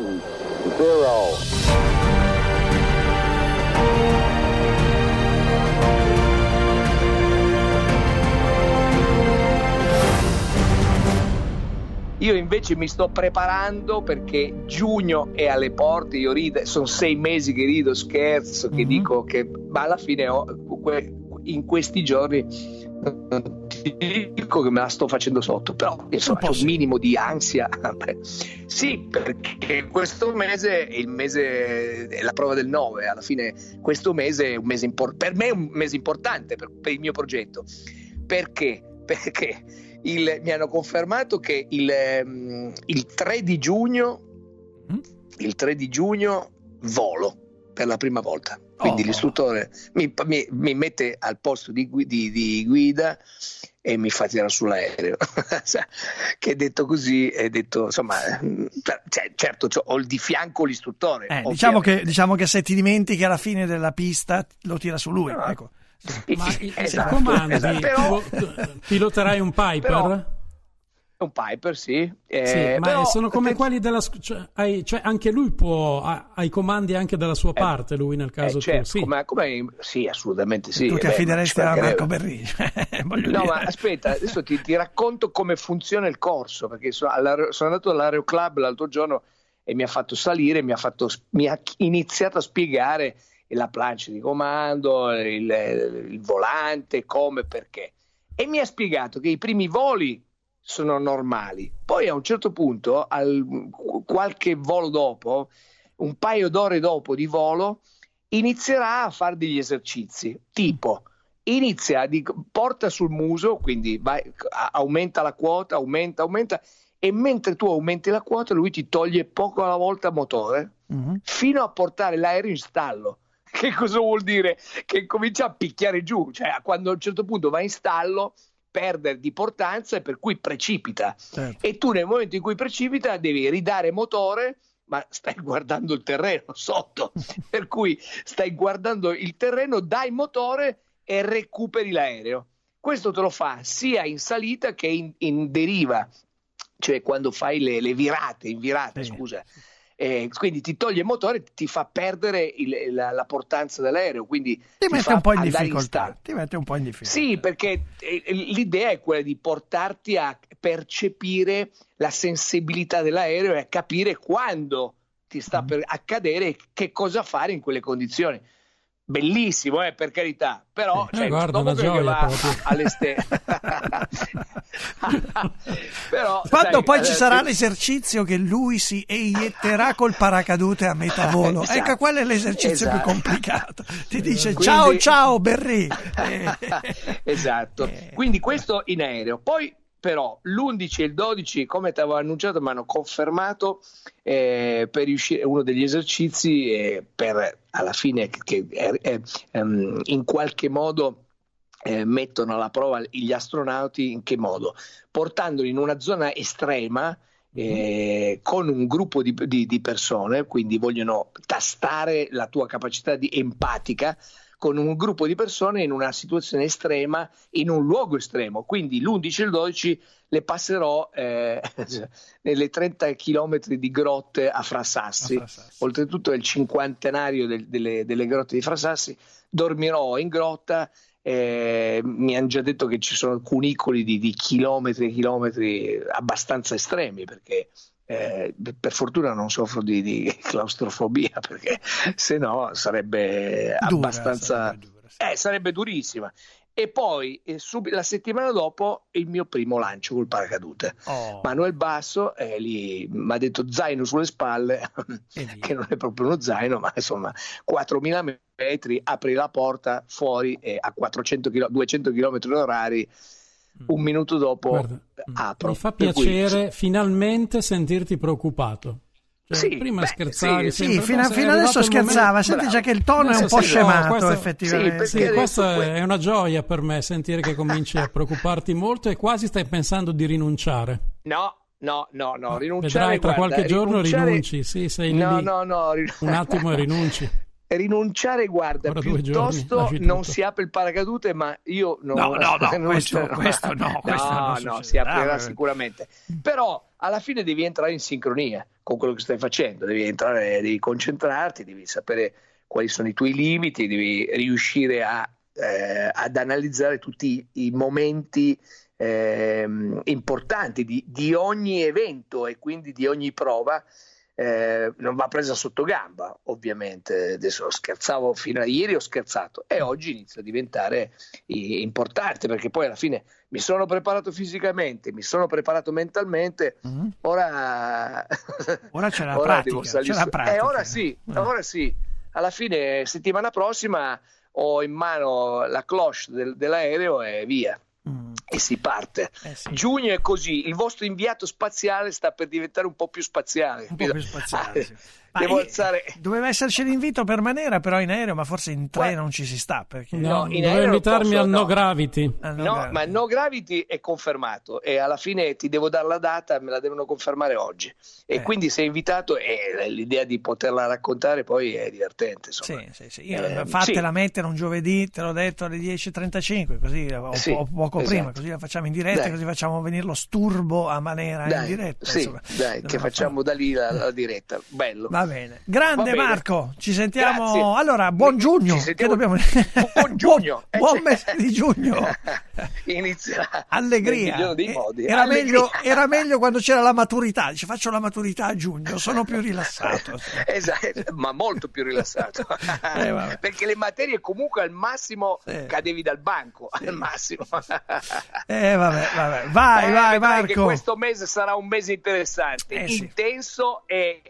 one, zero. Io invece mi sto preparando perché giugno è alle porte, io rido, sono sei mesi che rido, scherzo, che Mhm. dico che ma alla fine ho- in questi giorni non ti dico che me la sto facendo sotto, però insomma sì. un minimo di ansia. Sì, perché questo mese è il mese è la prova del 9, alla fine questo mese è un mese importante, per me è un mese importante per, per il mio progetto. Perché? Perché il- mi hanno confermato che il, ehm, il 3 di giugno Mm. il 3 di giugno volo per la prima volta. Quindi Oh. l'istruttore mi, mi- mi mette al posto di, di- di guida e mi fa tirare sull'aereo. Cioè, che detto così, è detto insomma, mm, cioè, certo c'ho- ho di fianco l'istruttore. Eh, diciamo, che, diciamo che se ti dimentichi alla fine della pista lo tira su lui. Ah. Ecco. Ma i, Esatto, comandi, esatto, però- tu- piloterai un Piper? Però- un Piper, sì. eh, Sì, ma però- sono come quelli della cioè, hai- cioè, anche lui può ha, ha i comandi anche dalla sua parte lui nel Eh, caso certo, tu sì. come- come- sì, assolutamente sì. tu ti eh, affideresti a Marco. Berrini. No, dire. ma aspetta, adesso ti, ti racconto come funziona il corso, perché sono, sono andato all'Aereo Club l'altro giorno e mi ha fatto salire, mi ha, fatto, mi ha iniziato a spiegare la plancia di comando, il, il volante, come, perché. E mi ha spiegato che i primi voli sono normali, poi a un certo punto, al, qualche volo dopo, un paio d'ore dopo di volo, inizierà a fare degli esercizi, tipo inizia, di, porta sul muso, quindi vai, aumenta la quota, aumenta, aumenta, e mentre tu aumenti la quota lui ti toglie poco alla volta motore Mhm. fino a portare l'aereo in stallo. Che cosa vuol dire? Che comincia a picchiare giù, cioè quando a un certo punto va in stallo perde di portanza e per cui precipita. Certo. E tu nel momento in cui precipita devi ridare motore, ma stai guardando il terreno sotto, per cui stai guardando il terreno, dai motore e recuperi l'aereo. Questo te lo fa sia in salita che in, in deriva, cioè quando fai le, le virate, in virate, Sì. scusa. Eh, quindi ti toglie il motore, ti fa perdere il- la, la portanza dell'aereo, quindi Ti ti mette un po' in difficoltà. ti mette un po' in difficoltà. Sì, perché eh, l'idea è quella di portarti a percepire la sensibilità dell'aereo e a capire quando ti Mm. sta per accadere e che cosa fare in quelle condizioni. Bellissimo, eh, per carità, però Eh, cioè, guarda, dopo una che gioia va proprio. alle stelle. però, Quando sai, poi ci eh, sarà l'esercizio che lui si eietterà col paracadute a metà volo, Esatto. ecco quello è l'esercizio Esatto. più complicato. Ti dice Quindi- ciao ciao Berri. Eh. esatto. Eh. Quindi questo in aereo. Poi però l'11 e il 12, come ti avevo annunciato, mi hanno confermato eh, per riuscire uno degli esercizi eh, per alla fine che eh, eh, ehm, in qualche modo eh, mettono alla prova gli astronauti in che modo? Portandoli in una zona estrema eh, con un gruppo di, di- di persone, quindi vogliono tastare la tua capacità empatica con un gruppo di persone in una situazione estrema, in un luogo estremo. Quindi l'11 e il 12 le passerò eh, nelle 30 km di grotte a Frassassi. A Frassassi. Oltretutto è il cinquantenario del- delle, delle grotte di Frassassi. Dormirò in grotta. eh, mi hanno già detto che ci sono cunicoli di, di chilometri e chilometri abbastanza estremi perché eh, per fortuna non soffro di, di claustrofobia perché se no sarebbe Dura, abbastanza sarebbe dura, sì. eh, sarebbe durissima. E poi eh, sub- la settimana dopo il mio primo lancio col paracadute. Oh, Manuel Basso eh, mi ha detto zaino sulle spalle che non è proprio uno zaino ma insomma 4.000 metri apri la porta fuori e a 400 km, 200 km orari un minuto dopo Guarda, apro mi fa Per cui- piacere finalmente sentirti preoccupato. Cioè, Sì, prima beh, scherzavi sì, Sì, sempre, fino, adesso è fino arrivato adesso il momento- scherzava, senti già che il tono è un Adesso po' sì, scemato no, questo- effettivamente. sì, Sì, questa adesso que- è una gioia per me sentire che cominci a preoccuparti molto e quasi stai pensando di rinunciare. no no no no rinunciare Vedrai tra guarda, qualche giorno rinunciare- rinunci, sì, sei no lì. no no rin- Un attimo e rinunci. rinunciare guarda giorni, piuttosto lasci non si apre il paracadute ma io non, No, no, no, non- questo- questo no, questo non no, no, si aprirà eh. sicuramente però alla fine devi entrare in sincronia con quello che stai facendo, devi entrare, devi concentrarti, devi sapere quali sono i tuoi limiti, devi riuscire a, eh, ad analizzare tutti i momenti eh, importanti di, di, ogni evento e quindi di ogni prova. Eh, non va presa sotto gamba, ovviamente. Adesso scherzavo fino a ieri, ho scherzato e oggi inizia a diventare importante perché poi alla fine mi sono preparato fisicamente, mi sono preparato mentalmente. Mm-hmm. Ora, ora c'è la ora pratica. C'è la pratica. Eh, ora sì, mm. ora sì. Alla fine, settimana prossima ho in mano la cloche del, dell'aereo e via. Mm. E si parte. Eh sì. Giugno è così, il vostro inviato spaziale sta per diventare un po' più spaziale. Un po' più spaziale, sì. Devo alzare... Doveva esserci l'invito per Manera, però in aereo, ma forse in tre non ci si sta. Perché... No, in Dovevo invitarmi posso, al No, no Gravity. no, no ma il No Gravity è confermato e alla fine ti devo dare la data, me la devono confermare oggi. E eh. quindi sei invitato e l'idea di poterla raccontare poi è divertente. Insomma. Sì, sì, sì. Io, eh, fatela sì. mettere un giovedì, te l'ho detto alle 10.35, così o, sì, poco esatto. prima, così la facciamo in diretta, dai. così facciamo venire lo sturbo a Manera dai, in diretta. Sì, insomma. dai, che facciamo da lì la, la diretta. Bello. Va bene. Grande bene. Marco, ci sentiamo. Grazie. Allora, buon giugno. Sentiamo... Dobbiamo... Buon giugno. buon, buon mese di giugno. Inizia allegria. Era, allegria. Meglio, era, Meglio, quando c'era la maturità. Dice, faccio la maturità a giugno, sono più rilassato. esatto, ma molto più rilassato. eh, Perché le materie comunque al massimo sì. cadevi dal banco, sì. al massimo. eh, vabbè, vabbè. Vai, eh, vai, Marco. questo mese sarà un mese interessante, eh, intenso sì. e...